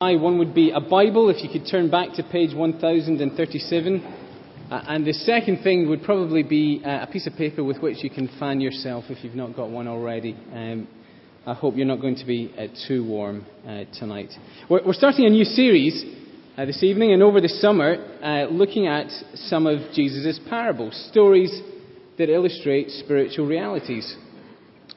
One would be a Bible, if you could turn back to page 1037. Uh, and the second thing would probably be uh, a piece of paper with which you can fan yourself if you've not got one already. Um, I hope you're not going to be uh, too warm uh, tonight. We're, we're, starting a new series uh, this evening and over the summer uh, looking at some of Jesus' parables, stories that illustrate spiritual realities.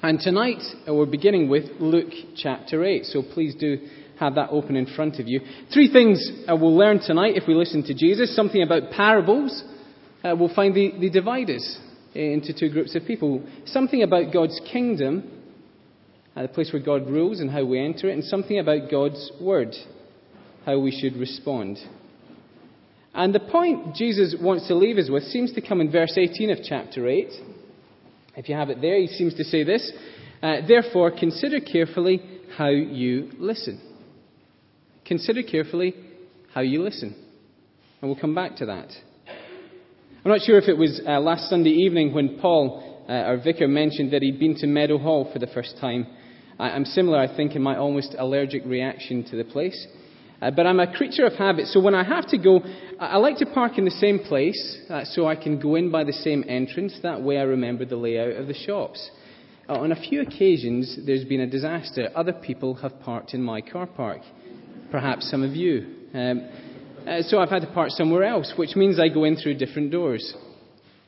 And tonight we're beginning with Luke chapter 8, so please do have that open in front of you. Three things uh, we'll learn tonight if we listen to Jesus. Something about parables. Uh, we'll find the, the dividers into two groups of people. Something about God's kingdom, uh, the place where God rules and how we enter it. And something about God's word, how we should respond. And the point Jesus wants to leave us with seems to come in verse 18 of chapter 8. If you have it there, he seems to say this uh, Therefore, consider carefully how you listen. Consider carefully how you listen. And we'll come back to that. I'm not sure if it was uh, last Sunday evening when Paul, uh, our vicar, mentioned that he'd been to Meadowhall for the first time. I, am similar, I think, in my almost allergic reaction to the place. Uh, but I'm a creature of habit, so when I have to go, I like to park in the same place uh, so I can go in by the same entrance. That way I remember the layout of the shops. Uh, on a few occasions, there's been a disaster. Other people have parked in my car park perhaps some of you. Um, uh, so I've had to park somewhere else, which means I go in through different doors.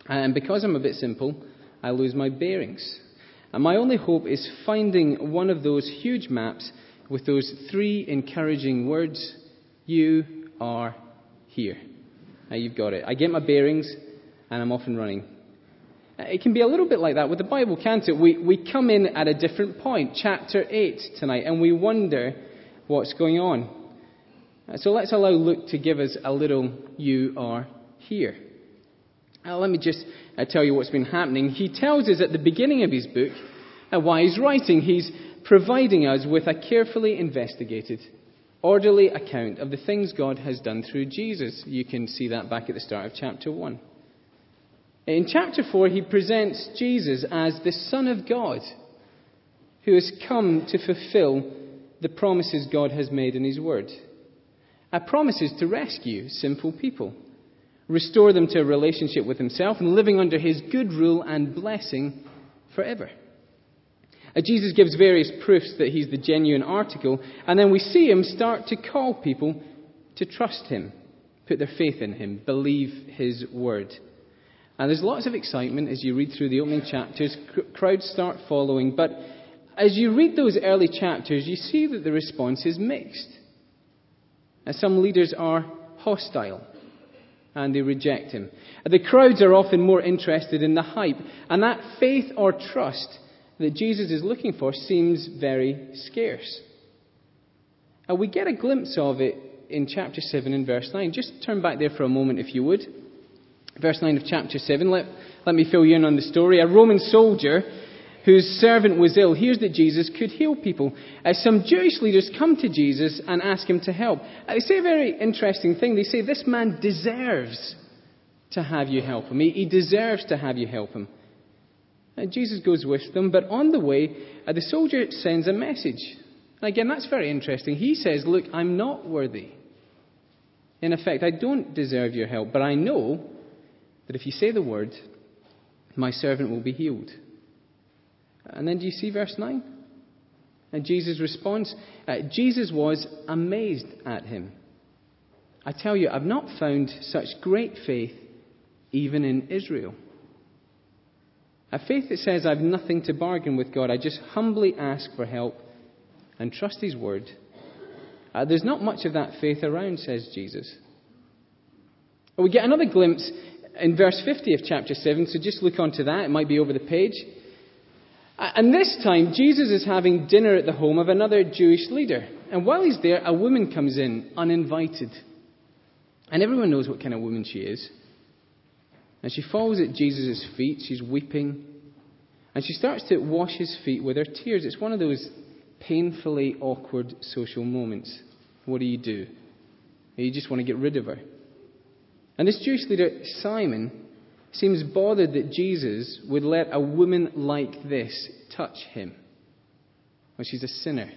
And because I'm a bit simple, I lose my bearings. And my only hope is finding one of those huge maps with those three encouraging words You are here. Now you've got it. I get my bearings and I'm off and running. Uh, it can be a little bit like that with the Bible, can't it? We, we come in at a different point, chapter 8 tonight, and we wonder what's going on. Uh, so let's allow Luke to give us a little you are here. Now, let me just uh, tell you what's been happening. He tells us at the beginning of his book uh, why he's writing. He's providing us with a carefully investigated, orderly account of the things God has done through Jesus. You can see that back at the start of chapter 1. In chapter 4, he presents Jesus as the Son of God who has come to fulfill the promises God has made in His Word. Our promises to rescue sinful people, restore them to a relationship with Himself, and living under His good rule and blessing forever. Uh, Jesus gives various proofs that He's the genuine article, and then we see Him start to call people to trust Him, put their faith in Him, believe His Word. And there's lots of excitement as you read through the opening chapters. Crowds start following, but as you read those early chapters, you see that the response is mixed. As some leaders are hostile and they reject him. The crowds are often more interested in the hype, and that faith or trust that Jesus is looking for seems very scarce. And we get a glimpse of it in chapter 7 and verse 9. Just turn back there for a moment, if you would. Verse 9 of chapter 7. Let, let me fill you in on the story. A Roman soldier whose servant was ill, hears that Jesus could heal people. As some Jewish leaders come to Jesus and ask him to help, uh, they say a very interesting thing. They say, This man deserves to have you help him. He, he deserves to have you help him. And Jesus goes with them, but on the way, uh, the soldier sends a message. And again, that's very interesting. He says, Look, I'm not worthy. In effect, I don't deserve your help, but I know that if you say the word, my servant will be healed. And then do you see verse 9? And Jesus responds uh, Jesus was amazed at him. I tell you, I've not found such great faith even in Israel. A faith that says, I've nothing to bargain with God. I just humbly ask for help and trust His word. Uh, there's not much of that faith around, says Jesus. We get another glimpse in verse 50 of chapter 7, so just look onto that. It might be over the page. And this time, Jesus is having dinner at the home of another Jewish leader. And while he's there, a woman comes in, uninvited. And everyone knows what kind of woman she is. And she falls at Jesus' feet. She's weeping. And she starts to wash his feet with her tears. It's one of those painfully awkward social moments. What do you do? You just want to get rid of her. And this Jewish leader, Simon, seems bothered that Jesus would let a woman like this touch him. Well, she's a sinner.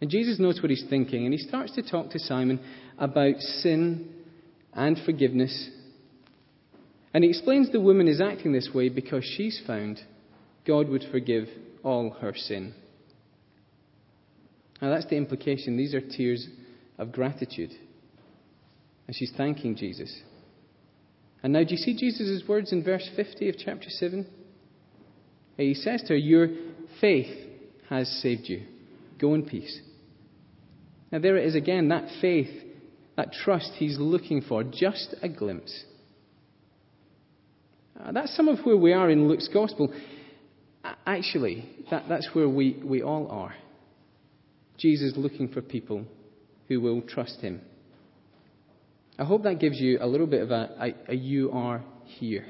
And Jesus knows what he's thinking, and he starts to talk to Simon about sin and forgiveness. And he explains the woman is acting this way because she's found God would forgive all her sin. Now, that's the implication. These are tears of gratitude. And she's thanking Jesus. And now, do you see Jesus' words in verse 50 of chapter 7? He says to her, Your faith has saved you. Go in peace. Now, there it is again that faith, that trust he's looking for, just a glimpse. Uh, that's some of where we are in Luke's gospel. Actually, that, that's where we, we all are. Jesus looking for people who will trust him. I hope that gives you a little bit of a, a, a you are here.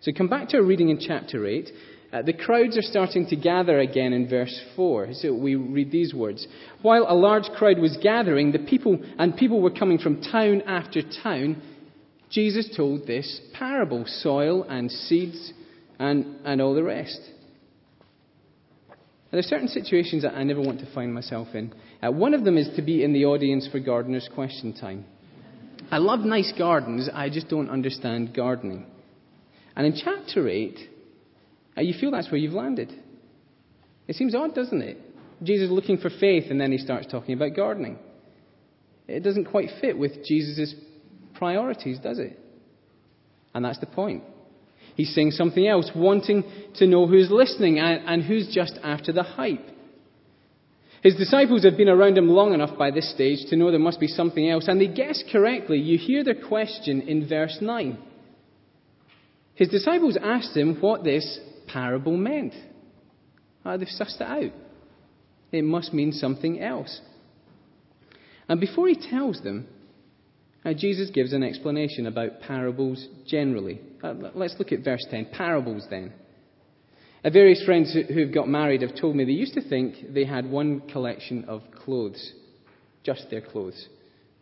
So come back to our reading in chapter 8. Uh, the crowds are starting to gather again in verse 4. So we read these words. While a large crowd was gathering, the people and people were coming from town after town, Jesus told this parable soil and seeds and, and all the rest. There are certain situations that I never want to find myself in. Uh, one of them is to be in the audience for gardener's question time. I love nice gardens, I just don't understand gardening. And in chapter 8, uh, you feel that's where you've landed. It seems odd, doesn't it? Jesus looking for faith, and then he starts talking about gardening. It doesn't quite fit with Jesus' priorities, does it? And that's the point. He's saying something else, wanting to know who's listening and, and who's just after the hype. His disciples have been around him long enough by this stage to know there must be something else, and they guess correctly. You hear their question in verse 9. His disciples asked him what this parable meant. Ah, they've sussed it out. It must mean something else. And before he tells them, uh, Jesus gives an explanation about parables generally. Uh, let's look at verse 10. Parables, then. Various friends who, who've got married have told me they used to think they had one collection of clothes, just their clothes.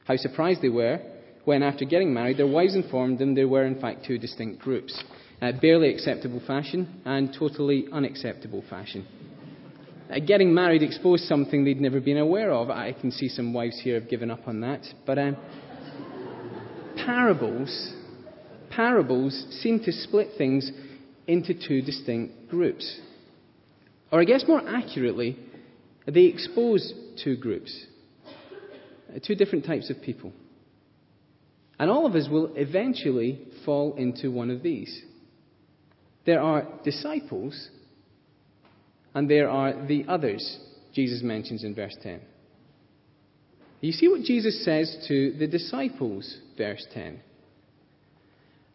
How surprised they were when, after getting married, their wives informed them there were, in fact, two distinct groups uh, barely acceptable fashion and totally unacceptable fashion. Uh, getting married exposed something they'd never been aware of. I can see some wives here have given up on that. But um, parables, parables seem to split things into two distinct groups. Or I guess more accurately, they expose two groups, uh, two different types of people. And all of us will eventually fall into one of these. There are disciples, and there are the others, Jesus mentions in verse 10. You see what Jesus says to the disciples, verse 10.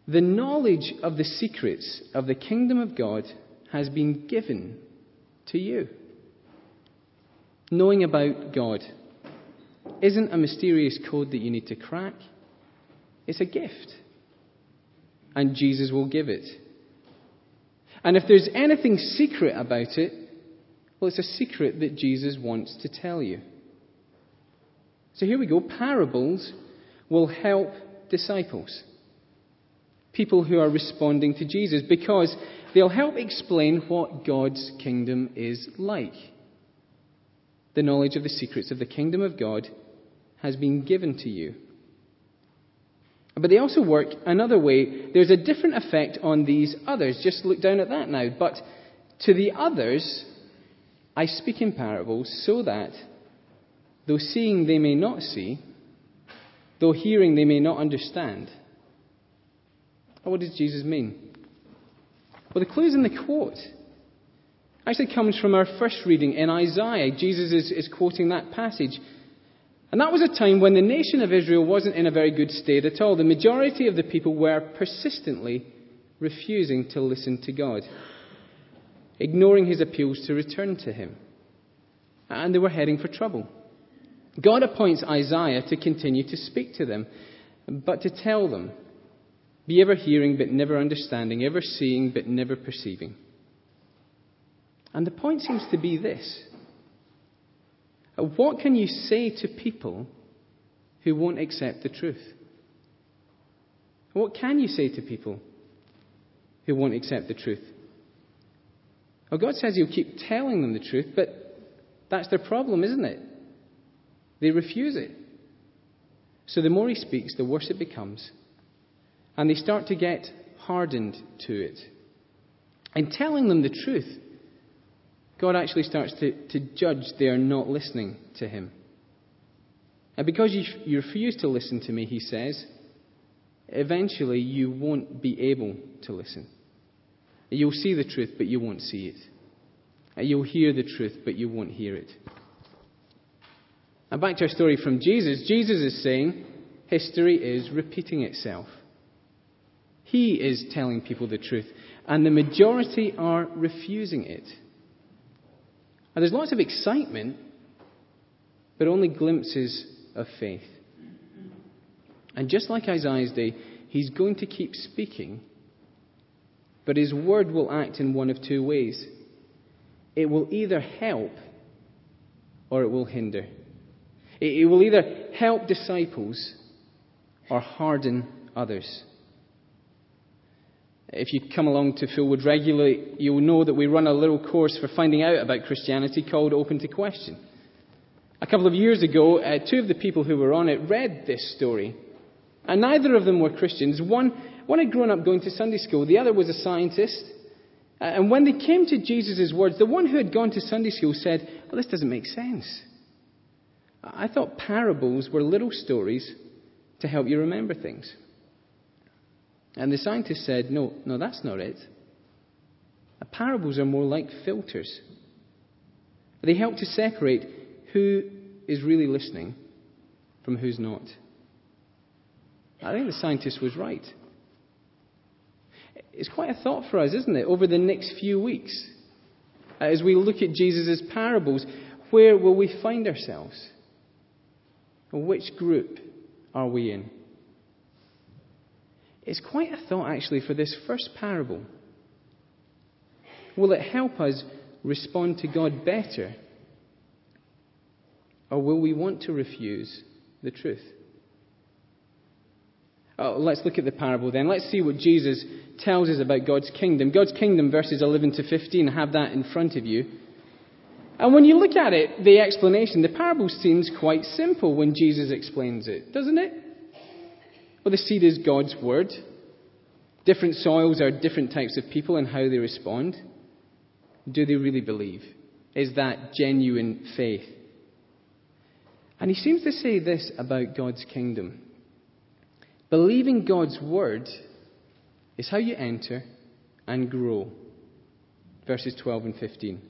The knowledge of the secrets of the kingdom of God has been given to you. Knowing about God isn't a mysterious code that you need to crack, it's a gift. And Jesus will give it. And if there's anything secret about it, well, it's a secret that Jesus wants to tell you. So here we go. Parables will help disciples, people who are responding to Jesus, because they'll help explain what God's kingdom is like. The knowledge of the secrets of the kingdom of God has been given to you. But they also work another way. There's a different effect on these others. Just look down at that now. But to the others, I speak in parables so that, though seeing they may not see, though hearing they may not understand. Oh, what does Jesus mean? Well, the clue's in the quote. Actually comes from our first reading in Isaiah. Jesus is, is quoting that passage. And that was a time when the nation of Israel wasn't in a very good state at all. The majority of the people were persistently refusing to listen to God, ignoring his appeals to return to him. And they were heading for trouble. God appoints Isaiah to continue to speak to them, but to tell them, be ever hearing but never understanding, ever seeing but never perceiving. And the point seems to be this uh, what can you say to people who won't accept the truth? What can you say to people who won't accept the truth? Well, God says He'll keep telling them the truth, but that's their problem, isn't it? They refuse it. So the more he speaks, the worse it becomes. And they start to get hardened to it. In telling them the truth, God actually starts to, to judge they are not listening to him. And because you, you refuse to listen to me, he says, eventually you won't be able to listen. You'll see the truth, but you won't see it. You'll hear the truth, but you won't hear it. And back to our story from Jesus. Jesus is saying history is repeating itself. He is telling people the truth, and the majority are refusing it. And there's lots of excitement, but only glimpses of faith. And just like Isaiah's day, he's going to keep speaking, but his word will act in one of two ways. It will either help or it will hinder. It will either help disciples or harden others. If you come along to Fulwood regularly, you'll know that we run a little course for finding out about Christianity called Open to Question. A couple of years ago, uh, two of the people who were on it read this story. And neither of them were Christians. One, one had grown up going to Sunday school, the other was a scientist. Uh, and when they came to Jesus' words, the one who had gone to Sunday school said, Well, this doesn't make sense. I thought parables were little stories to help you remember things. And the scientist said, No, no, that's not it. Parables are more like filters. They help to separate who is really listening from who's not. I think the scientist was right. It's quite a thought for us, isn't it, over the next few weeks? As we look at Jesus' parables, where will we find ourselves? Which group are we in? It's quite a thought, actually, for this first parable. Will it help us respond to God better or will we want to refuse the truth? Oh, let's look at the parable then. Let's see what Jesus tells us about God's kingdom. God's kingdom, verses 11 to 15, have that in front of you. And when you look at it, the explanation, the parable seems quite simple when Jesus explains it, doesn't it? Well, the seed is God's word. Different soils are different types of people and how they respond. Do they really believe? Is that genuine faith? And he seems to say this about God's kingdom believing God's word is how you enter and grow. Verses 12 and 15.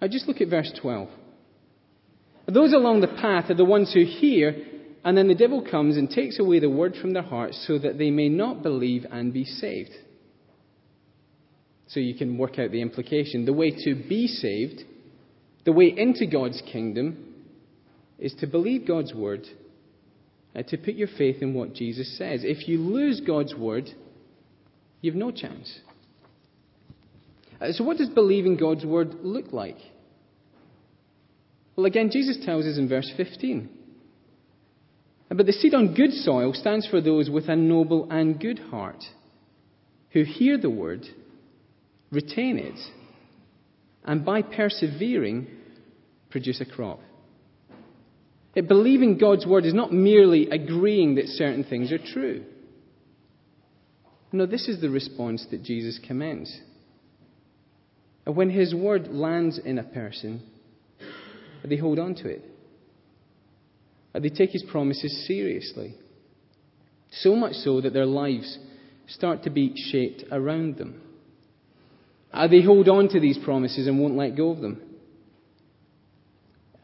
Now just look at verse 12. Those along the path are the ones who hear, and then the devil comes and takes away the word from their hearts so that they may not believe and be saved. So you can work out the implication. The way to be saved, the way into God's kingdom, is to believe God's word and to put your faith in what Jesus says. If you lose God's word, you've no chance. Uh, so, what does believing God's word look like? Well, again, Jesus tells us in verse 15. But the seed on good soil stands for those with a noble and good heart, who hear the word, retain it, and by persevering, produce a crop. That believing God's word is not merely agreeing that certain things are true. No, this is the response that Jesus commends. When his word lands in a person, they hold on to it. Uh, they take his promises seriously. So much so that their lives start to be shaped around them. Uh, they hold on to these promises and won't let go of them.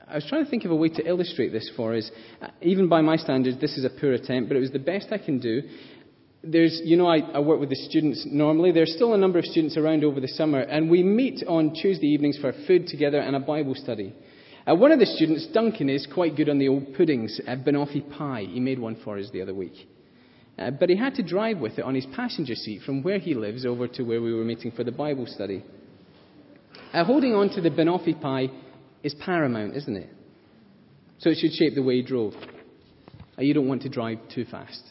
I was trying to think of a way to illustrate this for us. Uh, even by my standards, this is a poor attempt, but it was the best I can do. There's, you know, I, I work with the students normally. There's still a number of students around over the summer, and we meet on Tuesday evenings for food together and a Bible study. Uh, one of the students, Duncan, is quite good on the old puddings, uh, banoffee pie. He made one for us the other week. Uh, but he had to drive with it on his passenger seat from where he lives over to where we were meeting for the Bible study. Uh, holding on to the banoffee pie is paramount, isn't it? So it should shape the way you drove. Uh, you don't want to drive too fast.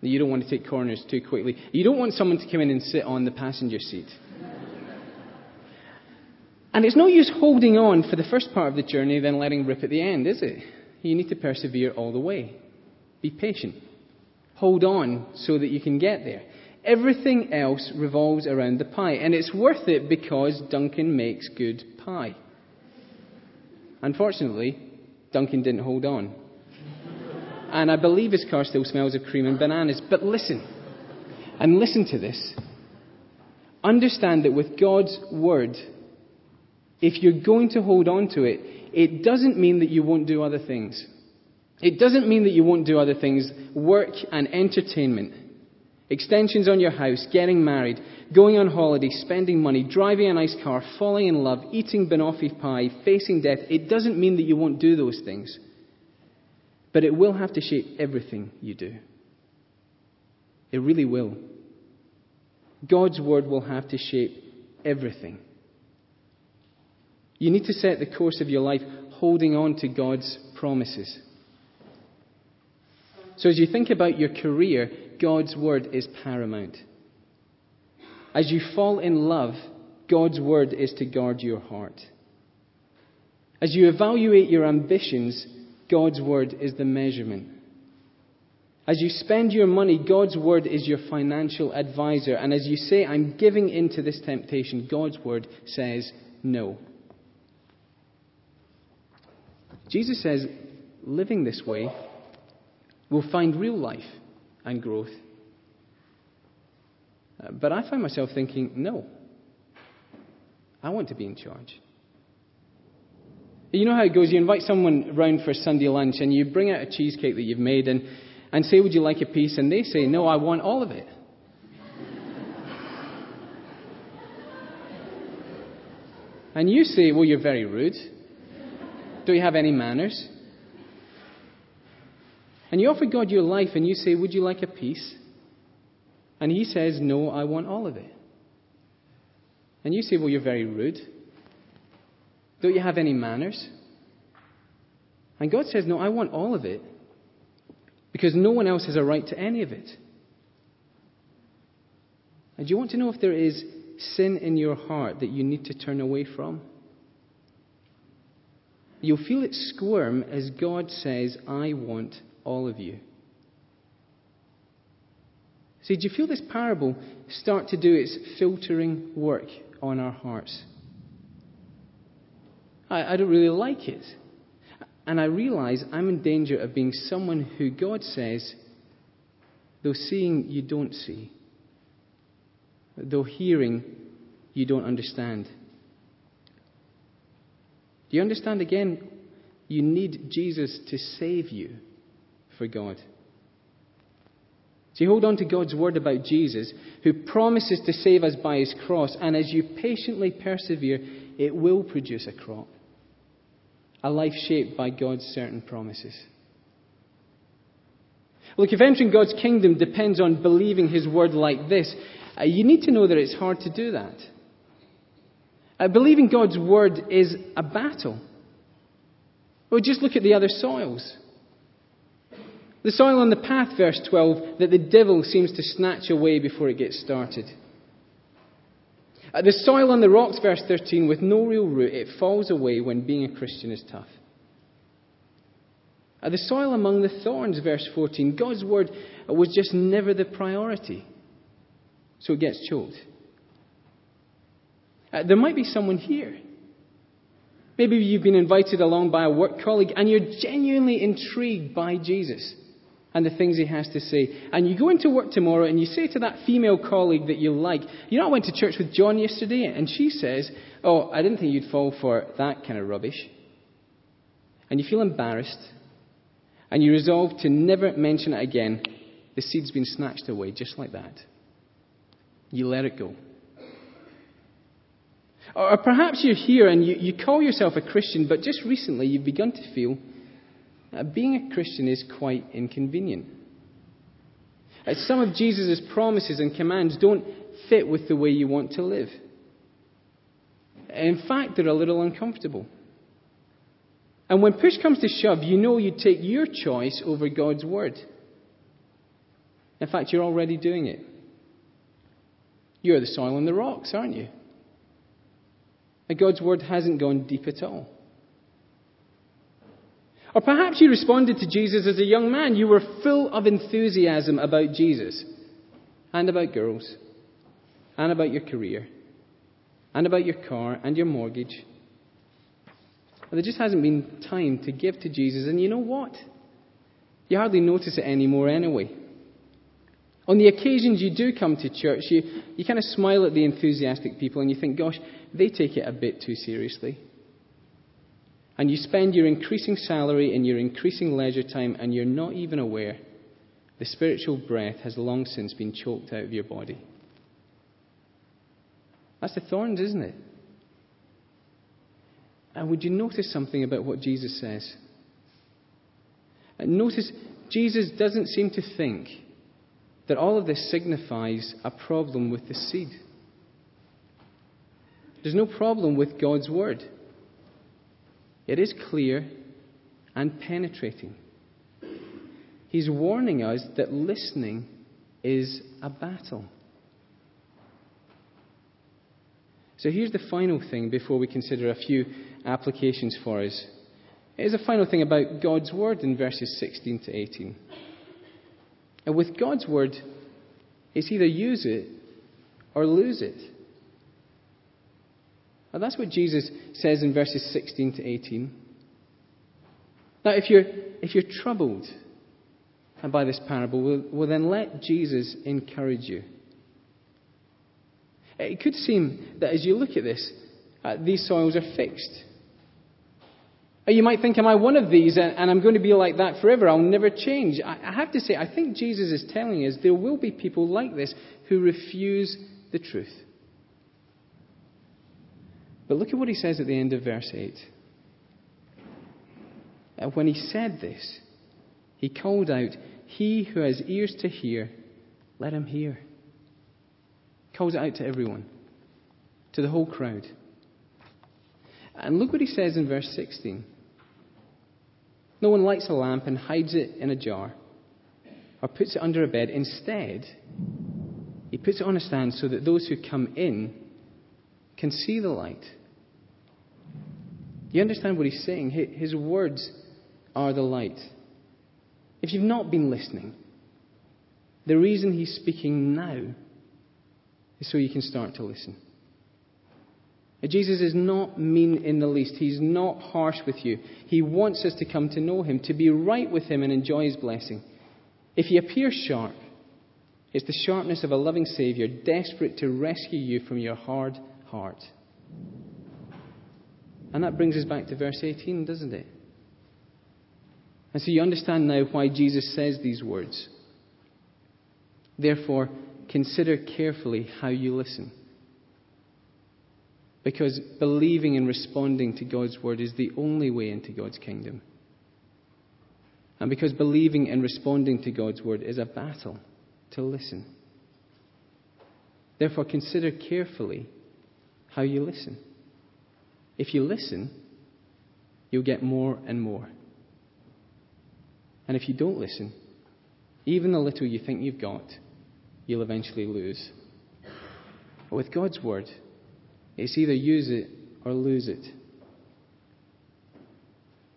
You don't want to take corners too quickly. You don't want someone to come in and sit on the passenger seat. And it's no use holding on for the first part of the journey, then letting rip at the end, is it? You need to persevere all the way. Be patient. Hold on so that you can get there. Everything else revolves around the pie, and it's worth it because Duncan makes good pie. Unfortunately, Duncan didn't hold on. And I believe his car still smells of cream and bananas. But listen, and listen to this. Understand that with God's word, if you're going to hold on to it, it doesn't mean that you won't do other things. It doesn't mean that you won't do other things, work and entertainment, extensions on your house, getting married, going on holiday, spending money, driving a nice car, falling in love, eating banoffee pie, facing death. It doesn't mean that you won't do those things. But it will have to shape everything you do. It really will. God's word will have to shape everything. You need to set the course of your life holding on to God's promises. So, as you think about your career, God's word is paramount. As you fall in love, God's word is to guard your heart. As you evaluate your ambitions, God's word is the measurement. As you spend your money, God's word is your financial advisor. And as you say, I'm giving in to this temptation, God's word says no. Jesus says, living this way will find real life and growth. Uh, but I find myself thinking, no, I want to be in charge. You know how it goes? You invite someone round for Sunday lunch and you bring out a cheesecake that you've made and, and say, Would you like a piece? And they say, No, I want all of it. and you say, Well, you're very rude. Do you have any manners? And you offer God your life and you say, Would you like a piece? And He says, No, I want all of it. And you say, Well, you're very rude. Don't you have any manners? And God says, No, I want all of it. Because no one else has a right to any of it. And you want to know if there is sin in your heart that you need to turn away from? You'll feel it squirm as God says, I want all of you. See, do you feel this parable start to do its filtering work on our hearts? I, I don't really like it. And I realize I'm in danger of being someone who God says, though seeing, you don't see, though hearing, you don't understand. Do you understand again? You need Jesus to save you for God. So you hold on to God's word about Jesus, who promises to save us by his cross, and as you patiently persevere, it will produce a crop. A life shaped by God's certain promises. Look, if entering God's kingdom depends on believing his word like this, uh, you need to know that it's hard to do that. Uh, believing God's word is a battle. Well, just look at the other soils. The soil on the path, verse 12, that the devil seems to snatch away before it gets started. Uh, the soil on the rocks, verse 13, with no real root, it falls away when being a Christian is tough. Uh, the soil among the thorns, verse 14, God's word was just never the priority. So it gets choked. Uh, there might be someone here. Maybe you've been invited along by a work colleague and you're genuinely intrigued by Jesus and the things he has to say. And you go into work tomorrow and you say to that female colleague that you like, You know, I went to church with John yesterday, and she says, Oh, I didn't think you'd fall for that kind of rubbish. And you feel embarrassed, and you resolve to never mention it again. The seed's been snatched away just like that. You let it go. Or perhaps you're here and you, you call yourself a Christian, but just recently you've begun to feel that being a Christian is quite inconvenient. Some of Jesus' promises and commands don't fit with the way you want to live. In fact, they're a little uncomfortable. And when push comes to shove, you know you take your choice over God's word. In fact, you're already doing it. You're the soil and the rocks, aren't you? That God's word hasn't gone deep at all. Or perhaps you responded to Jesus as a young man. You were full of enthusiasm about Jesus and about girls and about your career and about your car and your mortgage. But there just hasn't been time to give to Jesus. And you know what? You hardly notice it anymore anyway. On the occasions you do come to church, you, you kind of smile at the enthusiastic people and you think, gosh, they take it a bit too seriously. And you spend your increasing salary and your increasing leisure time, and you're not even aware the spiritual breath has long since been choked out of your body. That's the thorns, isn't it? And would you notice something about what Jesus says? And notice, Jesus doesn't seem to think that all of this signifies a problem with the seed. There's no problem with God's word. It is clear and penetrating. He's warning us that listening is a battle. So here's the final thing before we consider a few applications for us. Here's a final thing about God's Word in verses 16 to 18. And with God's Word, it's either use it or lose it. And that's what Jesus says in verses 16 to 18. Now, if you're, if you're troubled by this parable, well, well, then let Jesus encourage you. It could seem that as you look at this, uh, these soils are fixed. You might think, Am I one of these and I'm going to be like that forever? I'll never change. I have to say, I think Jesus is telling us there will be people like this who refuse the truth. But look at what he says at the end of verse 8. And when he said this, he called out, He who has ears to hear, let him hear. Calls it out to everyone, to the whole crowd. And look what he says in verse 16. No one lights a lamp and hides it in a jar or puts it under a bed. Instead, he puts it on a stand so that those who come in can see the light. You understand what he's saying? His words are the light. If you've not been listening, the reason he's speaking now is so you can start to listen. Jesus is not mean in the least. He's not harsh with you. He wants us to come to know him, to be right with him and enjoy his blessing. If he appears sharp, it's the sharpness of a loving Saviour desperate to rescue you from your hard heart. And that brings us back to verse 18, doesn't it? And so you understand now why Jesus says these words. Therefore, consider carefully how you listen. Because believing and responding to God's word is the only way into God's kingdom. And because believing and responding to God's word is a battle to listen. Therefore, consider carefully how you listen. If you listen, you'll get more and more. And if you don't listen, even the little you think you've got, you'll eventually lose. But with God's word, it's either use it or lose it.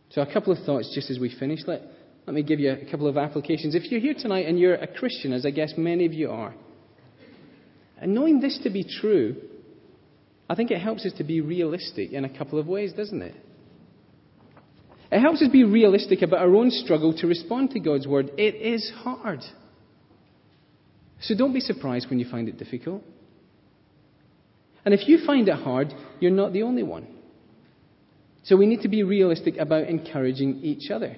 So, a couple of thoughts just as we finish. Let, let me give you a couple of applications. If you're here tonight and you're a Christian, as I guess many of you are, and knowing this to be true, I think it helps us to be realistic in a couple of ways, doesn't it? It helps us be realistic about our own struggle to respond to God's word. It is hard. So don't be surprised when you find it difficult. And if you find it hard, you're not the only one. So we need to be realistic about encouraging each other.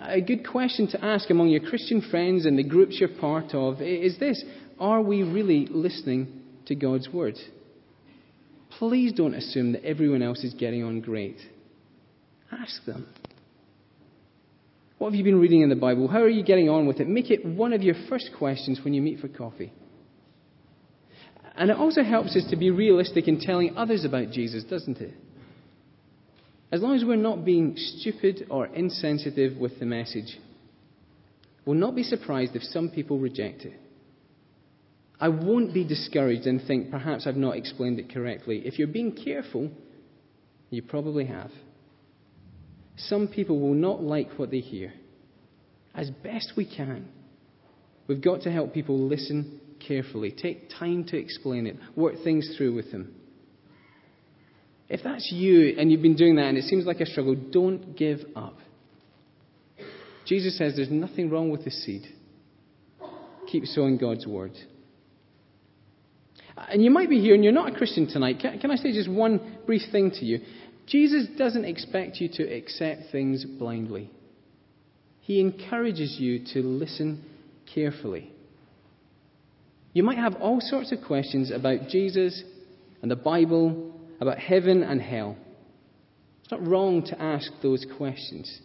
A good question to ask among your Christian friends and the groups you're part of is this Are we really listening to God's Word? Please don't assume that everyone else is getting on great. Ask them. What have you been reading in the Bible? How are you getting on with it? Make it one of your first questions when you meet for coffee. And it also helps us to be realistic in telling others about Jesus, doesn't it? As long as we're not being stupid or insensitive with the message, we'll not be surprised if some people reject it. I won't be discouraged and think perhaps I've not explained it correctly. If you're being careful, you probably have. Some people will not like what they hear. As best we can, we've got to help people listen carefully, take time to explain it, work things through with them. If that's you and you've been doing that and it seems like a struggle, don't give up. Jesus says there's nothing wrong with the seed. Keep sowing God's word. And you might be here and you're not a Christian tonight. Can, can I say just one brief thing to you? Jesus doesn't expect you to accept things blindly. He encourages you to listen carefully. You might have all sorts of questions about Jesus and the Bible, about heaven and hell. It's not wrong to ask those questions.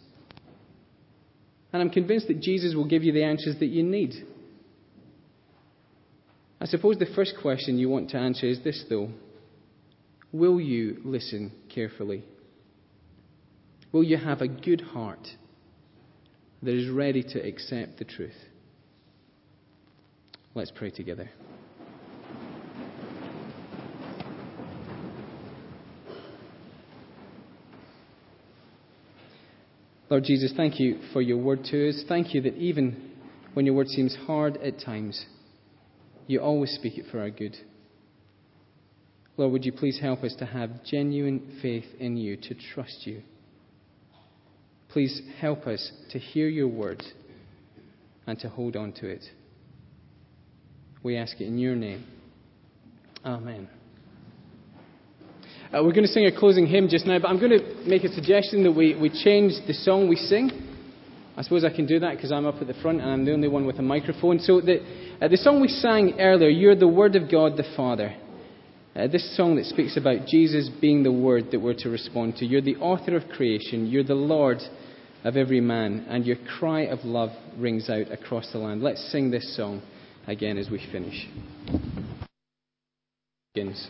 And I'm convinced that Jesus will give you the answers that you need. I suppose the first question you want to answer is this, though Will you listen carefully? Will you have a good heart that is ready to accept the truth? Let's pray together. Lord Jesus, thank you for your word to us. Thank you that even when your word seems hard at times, you always speak it for our good. Lord, would you please help us to have genuine faith in you, to trust you? Please help us to hear your word and to hold on to it. We ask it in your name. Amen. Uh, we're going to sing a closing hymn just now, but I'm going to make a suggestion that we, we change the song we sing. I suppose I can do that because I'm up at the front and I'm the only one with a microphone. So, the, uh, the song we sang earlier, You're the Word of God the Father. Uh, this song that speaks about Jesus being the Word that we're to respond to. You're the author of creation. You're the Lord of every man. And your cry of love rings out across the land. Let's sing this song again as we finish. Begins.